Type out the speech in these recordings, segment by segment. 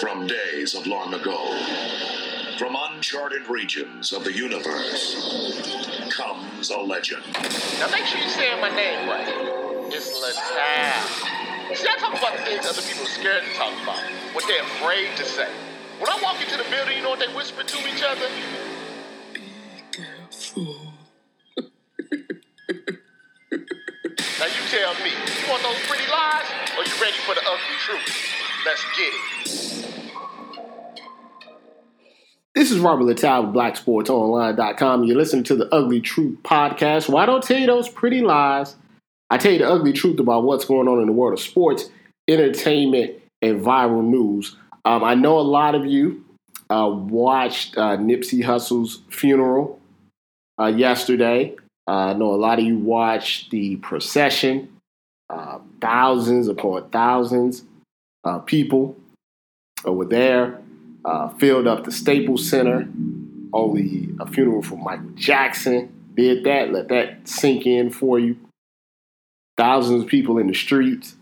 From days of long ago, from uncharted regions of the universe, comes a legend. Now make sure you say my name right. It's Latab. See, I talk about the things other people are scared to talk about, what they're afraid to say. When I walk into the building, you know what they whisper to each other? Now you tell me, you want those pretty lies, or you ready for the ugly truth? Let's get it. Is Robert Littal with BlackSportsOnline.com. You're listening to the Ugly Truth podcast. Why don't tell you those pretty lies? I tell you the ugly truth about what's going on in the world of sports, entertainment, and viral news. Um, I know a lot of you uh, watched uh, Nipsey Hussle's funeral uh, yesterday. Uh, I know a lot of you watched the procession. Uh, thousands upon thousands of people were there, uh, filled up the Staples Center. Only a funeral for Michael Jackson did that. Let that sink in for you. Thousands of people in the streets.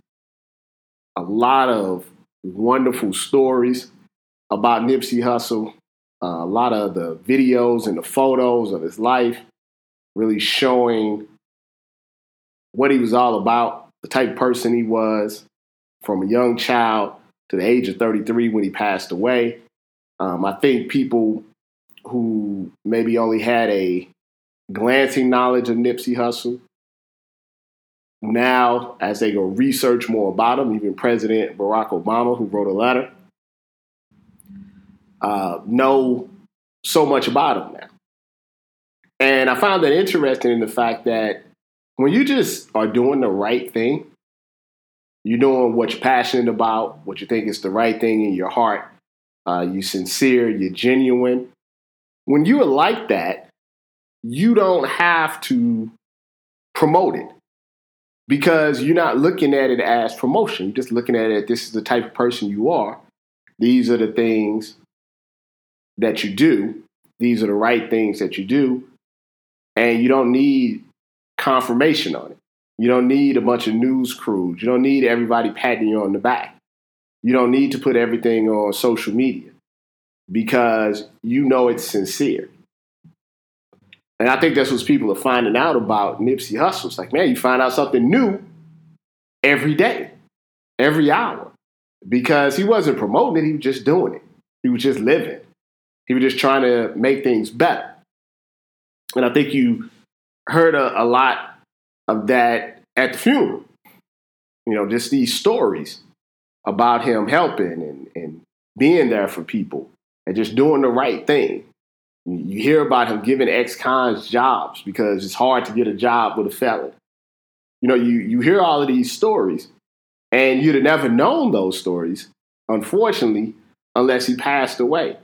A lot of wonderful stories about Nipsey Hussle. Uh, a lot of the videos and the photos of his life really showing what he was all about, the type of person he was from a young child to the age of 33 when he passed away. Um, I think people who maybe only had a glancing knowledge of Nipsey Hussle now, as they go research more about him, even President Barack Obama, who wrote a letter, uh, know so much about him now. And I found that interesting in the fact that when you just are doing the right thing, you're doing what you're passionate about, what you think is the right thing in your heart, uh, you're sincere, you're genuine. When you are like that, you don't have to promote it because you're not looking at it as promotion. You're just looking at it, this is the type of person you are. These are the things that you do. These are the right things that you do and you don't need confirmation on it. You don't need a bunch of news crews. You don't need everybody patting you on the back. You don't need to put everything on social media because you know it's sincere. And I think that's what people are finding out about Nipsey Hussle. It's like, man, you find out something new every day, every hour, because he wasn't promoting it, he was just doing it. He was just living. He was just trying to make things better. And I think you heard a, a lot of that at the funeral. You know, just these stories about him helping and, and being there for people and just doing the right thing. You hear about him giving ex-cons jobs because it's hard to get a job with a felon. You know, you, you hear all of these stories, and you'd have never known those stories, unfortunately, unless he passed away.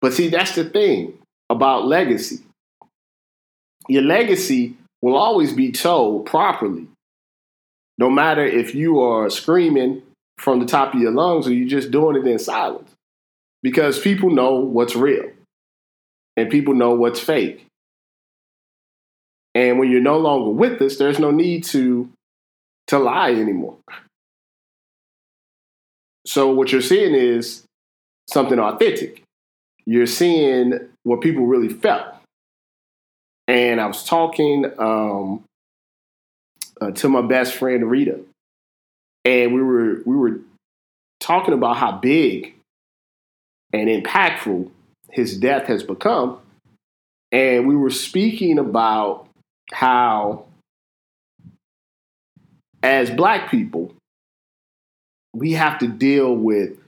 But see, that's the thing about legacy your legacy will always be told properly. No matter if you are screaming from the top of your lungs or you're just doing it in silence. Because people know what's real and people know what's fake. And when you're no longer with us, there's no need to, to lie anymore. So what you're seeing is something authentic. You're seeing what people really felt and I was talking um, uh, to my best friend Rita, and we were we were talking about how big and impactful his death has become, and we were speaking about how, as Black people, we have to deal with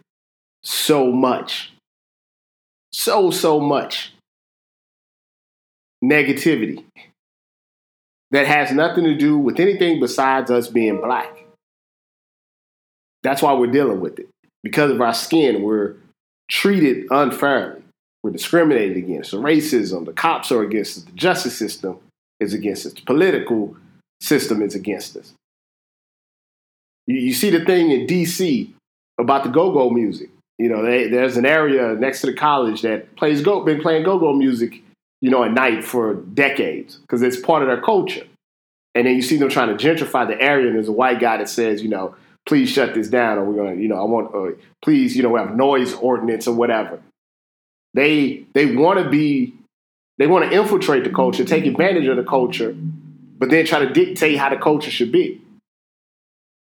so much, so so much negativity that has nothing to do with anything besides us being black. That's why we're dealing with it. Because of our skin, we're treated unfairly. We're discriminated against. The racism, the cops are against us. The justice system is against us. The political system is against us. You, you see the thing in D.C. about the go-go music. You know, they, there's an area next to the college that plays go, been playing go-go music you know, at night for decades because it's part of their culture. And then you see them trying to gentrify the area, and there's a white guy that says, you know, please shut this down, or we're gonna, you know, I want, uh, please, you know, have noise ordinance or whatever. They they want to be, they want to infiltrate the culture, take advantage of the culture, but then try to dictate how the culture should be.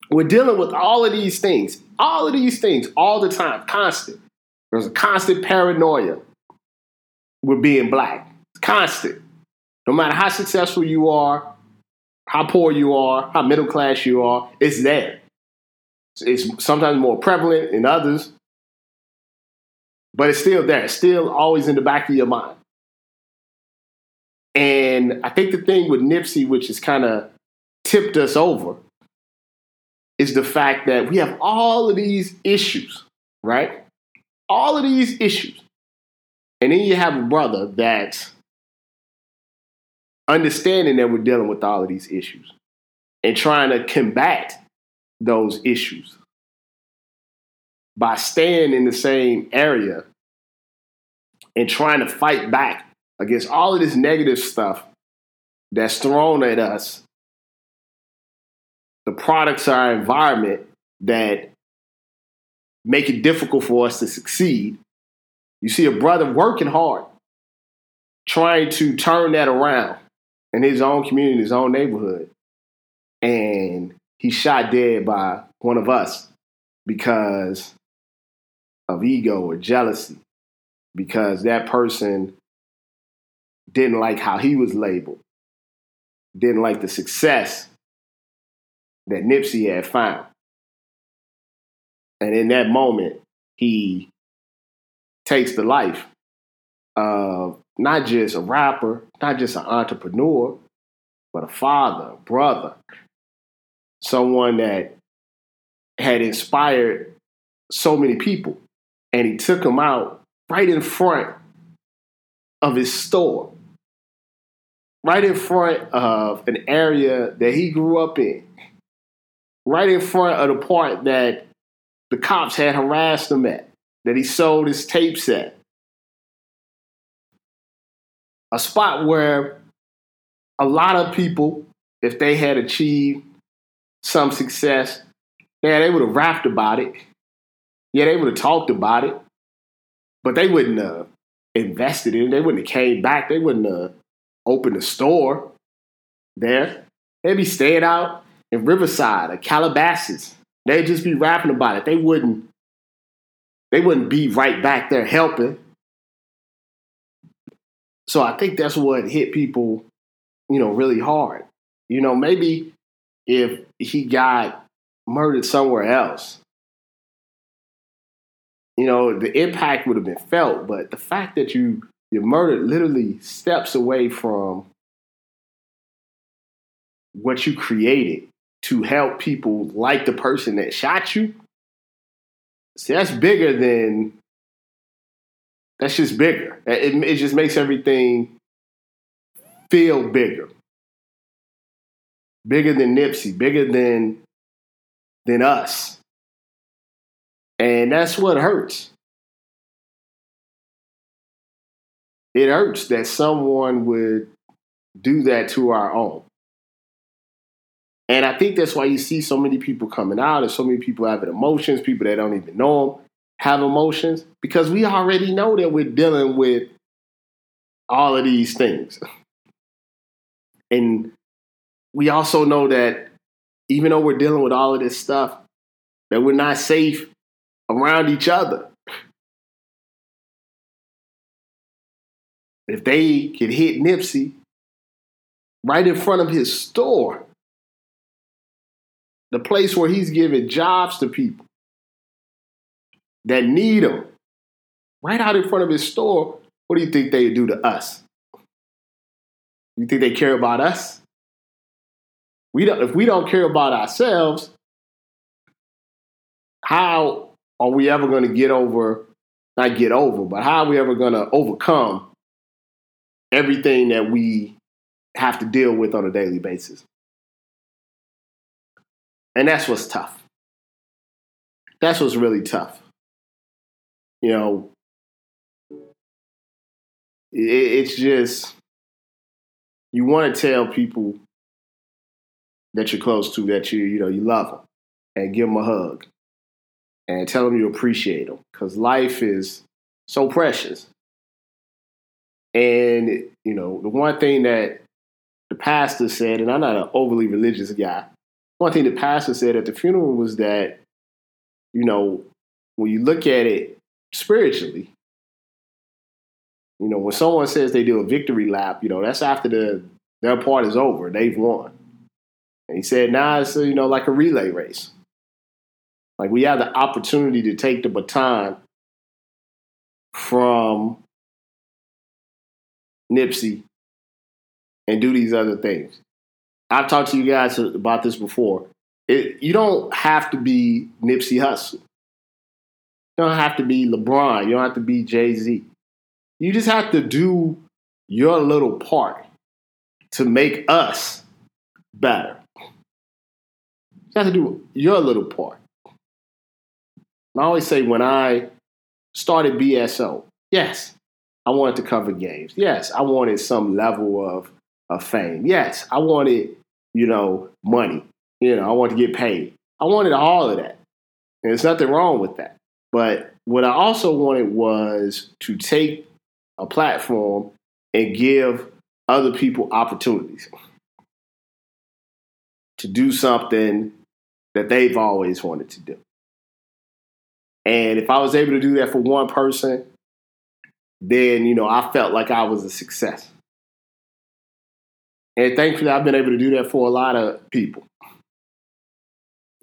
We're dealing with all of these things, all of these things, all the time, constant. There's a constant paranoia with being black. It's constant. No matter how successful you are, how poor you are, how middle class you are, it's there. It's sometimes more prevalent in others, but it's still there. It's still always in the back of your mind. And I think the thing with Nipsey, which has kind of tipped us over, is the fact that we have all of these issues, right? All of these issues. And then you have a brother that's understanding that we're dealing with all of these issues and trying to combat those issues by staying in the same area and trying to fight back against all of this negative stuff that's thrown at us, the products of our environment that make it difficult for us to succeed. You see a brother working hard, trying to turn that around in his own community, his own neighborhood. And he's shot dead by one of us because of ego or jealousy, because that person didn't like how he was labeled, didn't like the success that Nipsey had found. And in that moment, he takes the life of not just a rapper, not just an entrepreneur, but a father, a brother, someone that had inspired so many people. And he took them out right in front of his store, right in front of an area that he grew up in, right in front of the part that the cops had harassed him at, that he sold his tapes at. A spot where a lot of people, if they had achieved some success, yeah, they would have rapped about it. Yeah, they would have talked about it, but they wouldn't have invested in it. They wouldn't have came back. They wouldn't have opened a store there. They'd be staying out in Riverside or Calabasas. They'd just be rapping about it. They wouldn't. They wouldn't be right back there helping. So I think that's what hit people, you know, really hard. You know, maybe if he got murdered somewhere else, you know, the impact would have been felt. But the fact that you you're murdered literally steps away from what you created to help people like the person that shot you. See, that's bigger than that's just bigger. It, it just makes everything feel bigger bigger than Nipsey, bigger than than us. And that's what hurts. It hurts that someone would do that to our own. And I think that's why you see so many people coming out and so many people having emotions, people that don't even know them have emotions, because we already know that we're dealing with all of these things. And we also know that even though we're dealing with all of this stuff, that we're not safe around each other. If they could hit Nipsey right in front of his store, the place where he's giving jobs to people that need them, right out in front of his store, what do you think they'd do to us? You think they care about us? We don't, if we don't care about ourselves, how are we ever going to get over, not get over, but how are we ever going to overcome everything that we have to deal with on a daily basis? And that's what's tough. That's what's really tough. You know, it's just, you want to tell people that you're close to, that you you know you love them. and give them a hug and tell them you appreciate them because life is so precious. And, you know, the one thing that the pastor said, and I'm not an overly religious guy, one thing the pastor said at the funeral was that, you know, when you look at it spiritually, you know, when someone says they do a victory lap, you know, that's after the their part is over. They've won. And he said, now it's, you know, like a relay race. Like we have the opportunity to take the baton from Nipsey and do these other things. I've talked to you guys about this before. It, you don't have to be Nipsey Hussle. You don't have to be LeBron. You don't have to be Jay Z. You just have to do your little part to make us better. You have to do your little part. And I always say when I started BSO, yes, I wanted to cover games. Yes, I wanted some level of, of fame. Yes, I wanted, you know, money. You know, I wanted to get paid. I wanted all of that. And there's nothing wrong with that. But what I also wanted was to take a platform and give other people opportunities to do something that they've always wanted to do. And if I was able to do that for one person, then, you know, I felt like I was a success. And thankfully, I've been able to do that for a lot of people.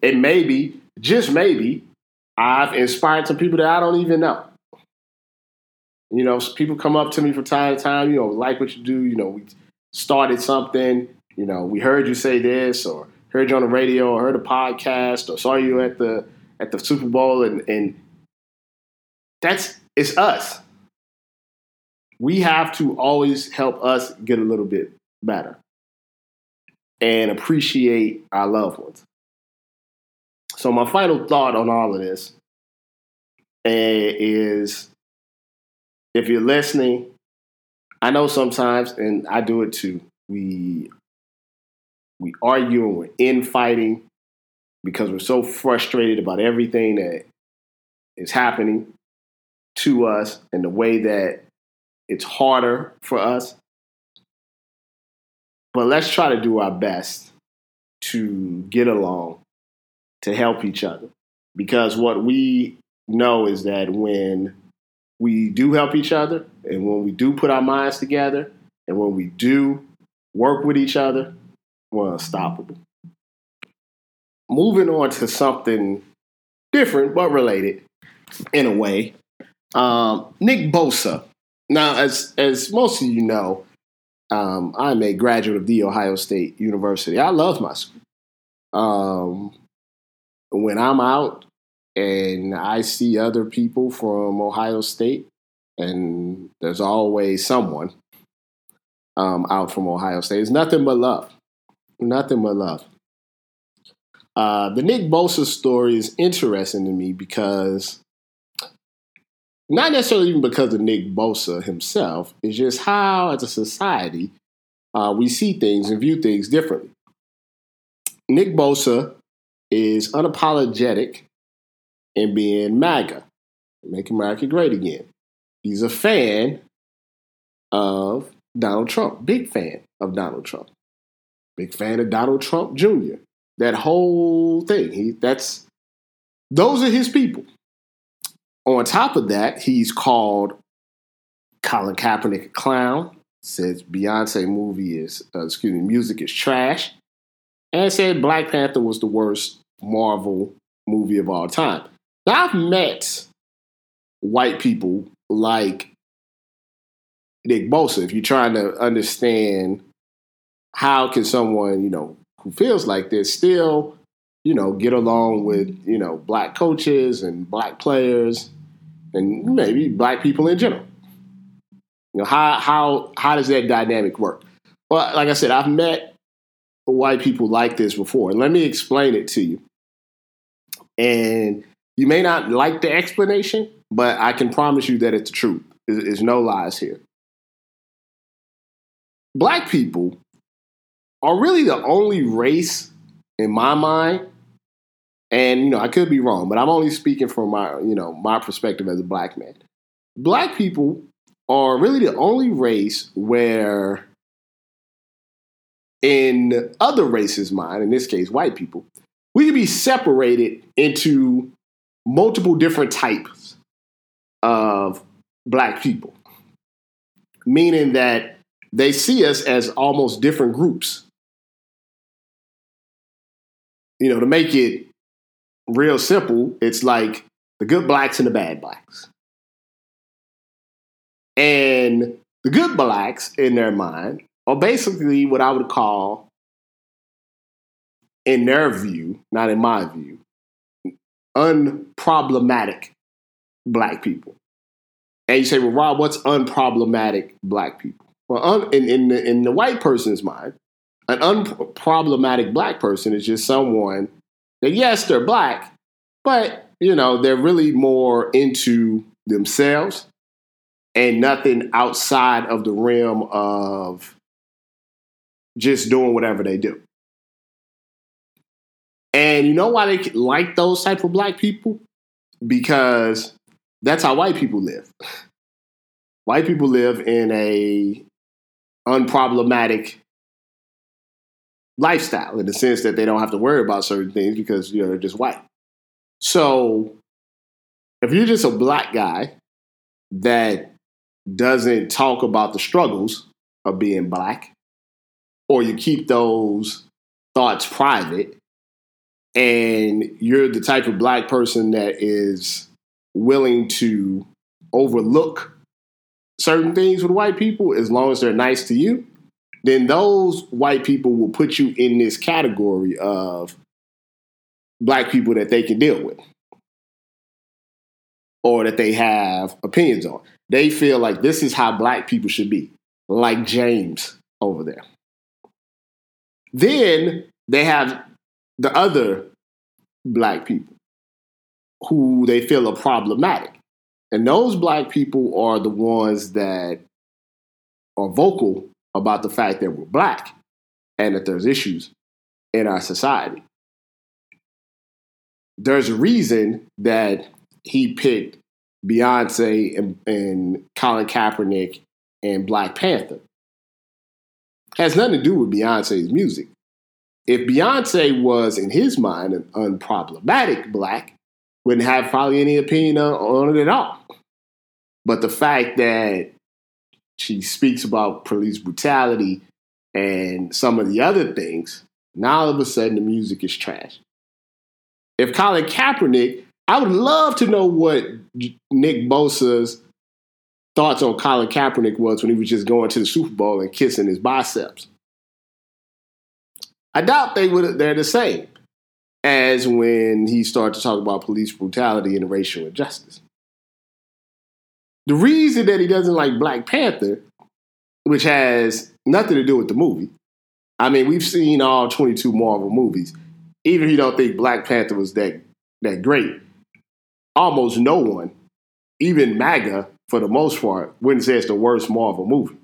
And maybe, just maybe, I've inspired some people that I don't even know. You know, people come up to me from time to time, you know, like what you do, you know, we started something, you know, we heard you say this or heard you on the radio or heard a podcast or saw you at the at the Super Bowl and and that's it's us. We have to always help us get a little bit better and appreciate our loved ones. So my final thought on all of this eh, is if you're listening, I know sometimes, and I do it too, we we argue and we're infighting because we're so frustrated about everything that is happening to us and the way that it's harder for us. But let's try to do our best to get along, to help each other. Because what we know is that when we do help each other and when we do put our minds together and when we do work with each other, we're unstoppable. Moving on to something different but related in a way. Um, Nick Bosa. Now, as as most of you know, um, I'm a graduate of the Ohio State University. I love my school. Um, when I'm out and I see other people from Ohio State, and there's always someone um, out from Ohio State. It's nothing but love. Nothing but love. Uh, the Nick Bosa story is interesting to me because not necessarily even because of Nick Bosa himself, it's just how, as a society, uh, we see things and view things differently. Nick Bosa is unapologetic in being MAGA, make America great again. He's a fan of Donald Trump, big fan of Donald Trump, big fan of Donald Trump Jr. That whole thing, he, that's those are his people. On top of that, he's called Colin Kaepernick a clown. Says Beyonce movie is, uh, excuse me, music is trash, and said Black Panther was the worst Marvel movie of all time. Now I've met white people like Nick Bosa. If you're trying to understand how can someone, you know, who feels like this still, you know, get along with, you know, black coaches and black players and maybe black people in general. You know, how how how does that dynamic work? Well, like I said, I've met white people like this before, and let me explain it to you. And you may not like the explanation, but I can promise you that it's the truth. There's no lies here. Black people are really the only race, in my mind, and you know I could be wrong, but I'm only speaking from my you know my perspective as a black man. Black people are really the only race where, in other races' mind, in this case white people, we can be separated into multiple different types of black people, meaning that they see us as almost different groups. You know, to make it real simple, it's like the good blacks and the bad blacks. And the good blacks, in their mind, are basically what I would call, in their view, not in my view, unproblematic black people. And you say, well, Rob, what's unproblematic black people? Well, un, in, in, the, in the white person's mind, an unproblematic black person is just someone that, yes, they're black, but, you know, they're really more into themselves and nothing outside of the realm of just doing whatever they do. And you know why they like those type of black people? Because that's how white people live. White people live in a unproblematic lifestyle in the sense that they don't have to worry about certain things because you know they're just white. So if you're just a black guy that doesn't talk about the struggles of being black, or you keep those thoughts private, and you're the type of black person that is willing to overlook certain things with white people as long as they're nice to you, then those white people will put you in this category of black people that they can deal with or that they have opinions on. They feel like this is how black people should be, like James over there. Then they have the other black people who they feel are problematic. And those black people are the ones that are vocal about the fact that we're black and that there's issues in our society. There's a reason that he picked Beyonce and, and Colin Kaepernick and Black Panther. Has nothing to do with Beyonce's music. If Beyonce was, in his mind, an unproblematic black, wouldn't have probably any opinion on it at all. But the fact that she speaks about police brutality and some of the other things, now all of a sudden the music is trash. If Colin Kaepernick, I would love to know what Nick Bosa's thoughts on Colin Kaepernick was when he was just going to the Super Bowl and kissing his biceps. I doubt they would they're the same as when he started to talk about police brutality and racial injustice. The reason that he doesn't like Black Panther, which has nothing to do with the movie, I mean, we've seen all 22 Marvel movies. Even if you don't think Black Panther was that, that great, almost no one, even MAGA for the most part, wouldn't say it's the worst Marvel movie.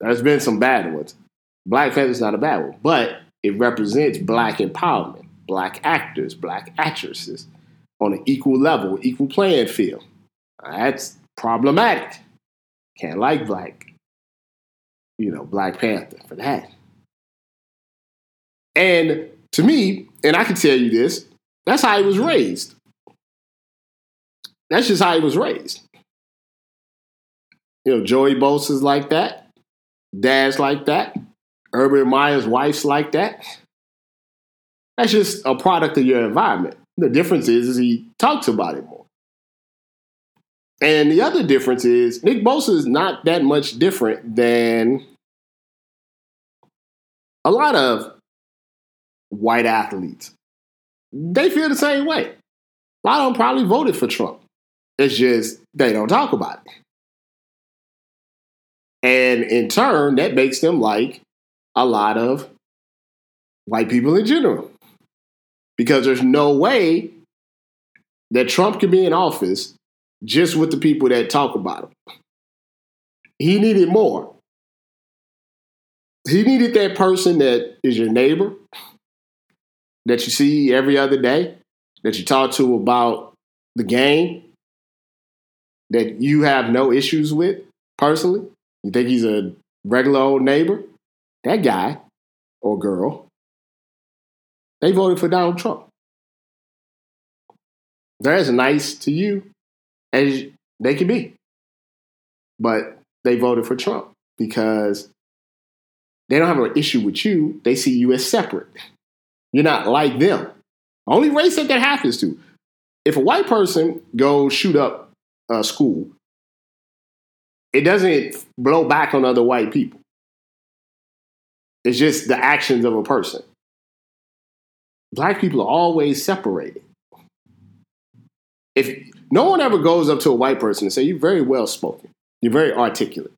There's been some bad ones. Black Panther's not a bad one, but it represents black empowerment, black actors, black actresses on an equal level, equal playing field. That's problematic. Can't like black, you know, Black Panther for that. And to me, and I can tell you this, that's how he was raised. That's just how he was raised. You know, Joey Bosa's like that. Dad's like that. Urban Meyer's wife's like that. That's just a product of your environment. The difference is, is he talks about it more. And the other difference is Nick Bosa is not that much different than a lot of white athletes. They feel the same way. A lot of them probably voted for Trump. It's just they don't talk about it. And in turn, that makes them like a lot of white people in general. Because there's no way that Trump can be in office just with the people that talk about him. He needed more. He needed that person that is your neighbor, that you see every other day, that you talk to about the game, that you have no issues with personally, you think he's a regular old neighbor, that guy or girl, they voted for Donald Trump. They're as nice to you as they can be. But they voted for Trump because they don't have an issue with you. They see you as separate. You're not like them. Only race that that happens to. If a white person goes shoot up a school, it doesn't blow back on other white people. It's just the actions of a person. Black people are always separated. If no one ever goes up to a white person and say, You're very well spoken, you're very articulate.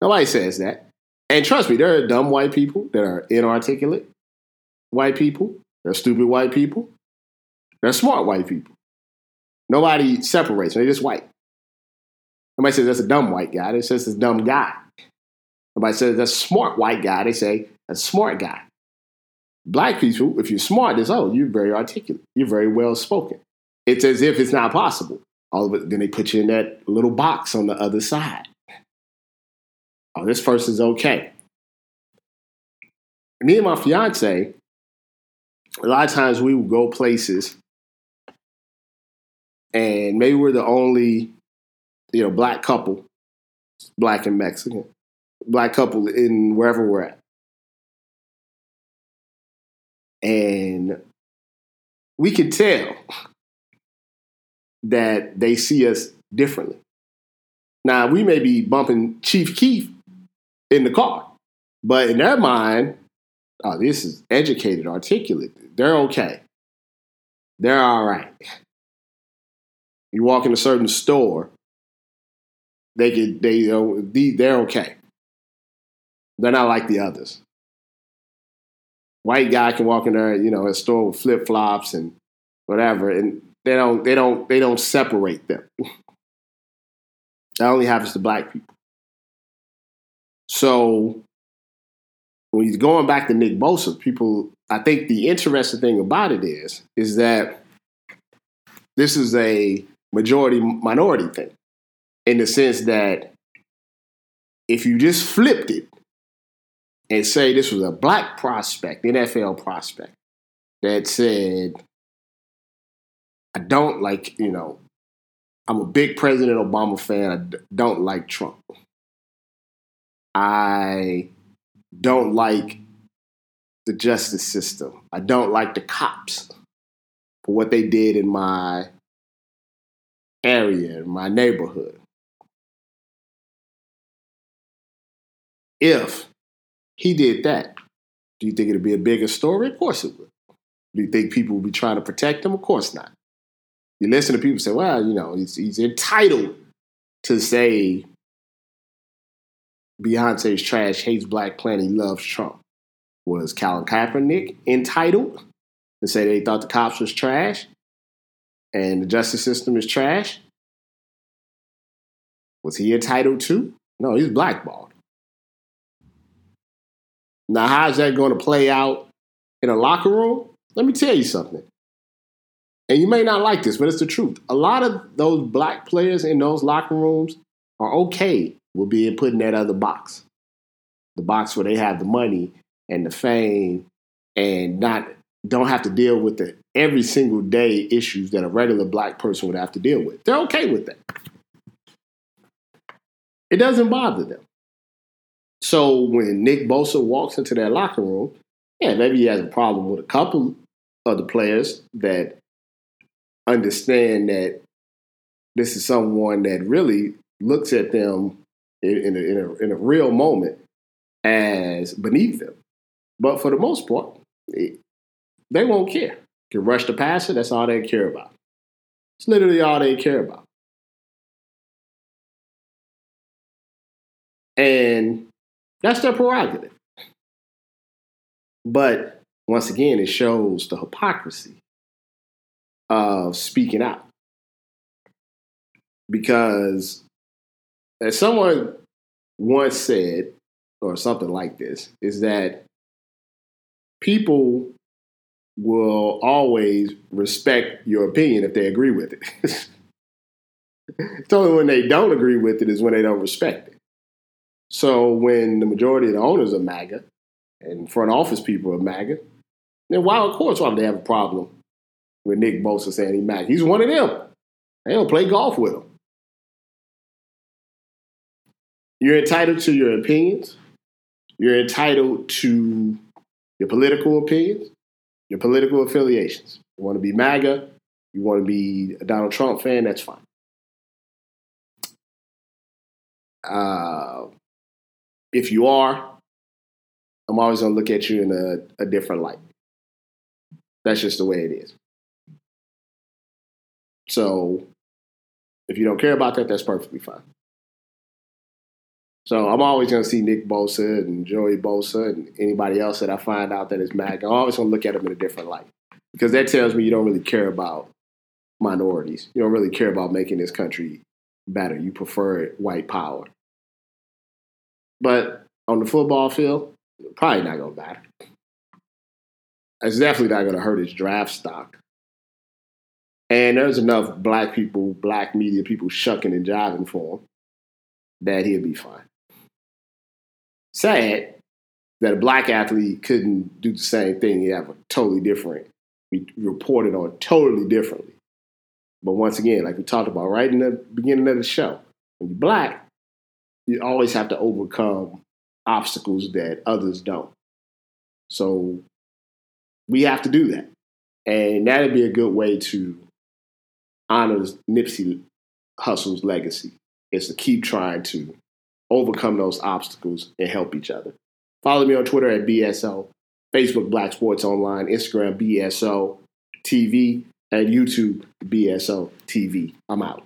Nobody says that. And trust me, there are dumb white people that are inarticulate white people, there are stupid white people, there are smart white people. Nobody separates, they're just white. Nobody says that's a dumb white guy, they says a dumb guy. Nobody says that's a smart white guy, they say that's a smart guy. Black people, if you're smart, they say, oh, you're very articulate, you're very well spoken. It's as if it's not possible. All of it, then they put you in that little box on the other side. Oh, this person's okay. Me and my fiance, a lot of times we would go places and maybe we're the only, you know, black couple, black and Mexican, black couple in wherever we're at. And we can tell that they see us differently. Now, we may be bumping Chief Keef in the car, but in their mind, oh, this is educated, articulate. They're okay. They're all right. You walk in a certain store, they get they uh, they're okay. They're not like the others. White guy can walk in there, you know, a store with flip flops and whatever, and they don't they don't they don't separate them. that only happens to black people. So when he's going back to Nick Bosa, people I think the interesting thing about it is is that this is a majority minority thing in the sense that if you just flipped it and say this was a black prospect, NFL prospect, that said, I don't like, you know, I'm a big President Obama fan. I don't like Trump. I don't like the justice system. I don't like the cops for what they did in my area, in my neighborhood. If he did that, do you think it'd be a bigger story? Of course it would. Do you think people would be trying to protect him? Of course not. You listen to people say, well, you know, he's, he's entitled to say Beyonce's trash, hates Black Planet, loves Trump. Was Colin Kaepernick entitled to say they thought the cops was trash and the justice system is trash? Was he entitled to? No, he's blackballed. Now, how's that going to play out in a locker room? Let me tell you something. And you may not like this, but it's the truth. A lot of those black players in those locker rooms are okay with being put in that other box. The box where they have the money and the fame and not don't have to deal with the every single day issues that a regular black person would have to deal with. They're okay with that. It doesn't bother them. So when Nick Bosa walks into that locker room, yeah, maybe he has a problem with a couple of the players that understand that this is someone that really looks at them in, in, a, in, a, in a real moment as beneath them. But for the most part, they won't care. Can rush the passer, that's all they care about. It's literally all they care about. And that's their prerogative. But once again, it shows the hypocrisy of speaking out. Because as someone once said, or something like this, is that people will always respect your opinion if they agree with it. it's only when they don't agree with it is when they don't respect it. So when the majority of the owners are MAGA and front office people are MAGA, then why, of course, why would they have a problem with Nick Bosa saying he's MAGA? He's one of them. They don't play golf with him. You're entitled to your opinions. You're entitled to your political opinions, your political affiliations. You want to be MAGA, you want to be a Donald Trump fan, that's fine. Uh, if you are, I'm always going to look at you in a, a different light. That's just the way it is. So if you don't care about that, that's perfectly fine. So I'm always going to see Nick Bosa and Joey Bosa and anybody else that I find out that is MAGA. I'm always going to look at them in a different light because that tells me you don't really care about minorities. You don't really care about making this country better. You prefer white power. But on the football field, probably not going to matter. It's definitely not going to hurt his draft stock. And there's enough black people, black media people shucking and jiving for him that he'll be fine sad that a black athlete couldn't do the same thing. You have a totally different, be reported on totally differently. But once again, like we talked about right in the beginning of the show, when you're black, you always have to overcome obstacles that others don't. So we have to do that. And that'd be a good way to honor Nipsey Hussle's legacy is to keep trying to overcome those obstacles and help each other. Follow me on Twitter at BSO, Facebook Black Sports Online, Instagram BSO TV, and YouTube BSO TV. I'm out.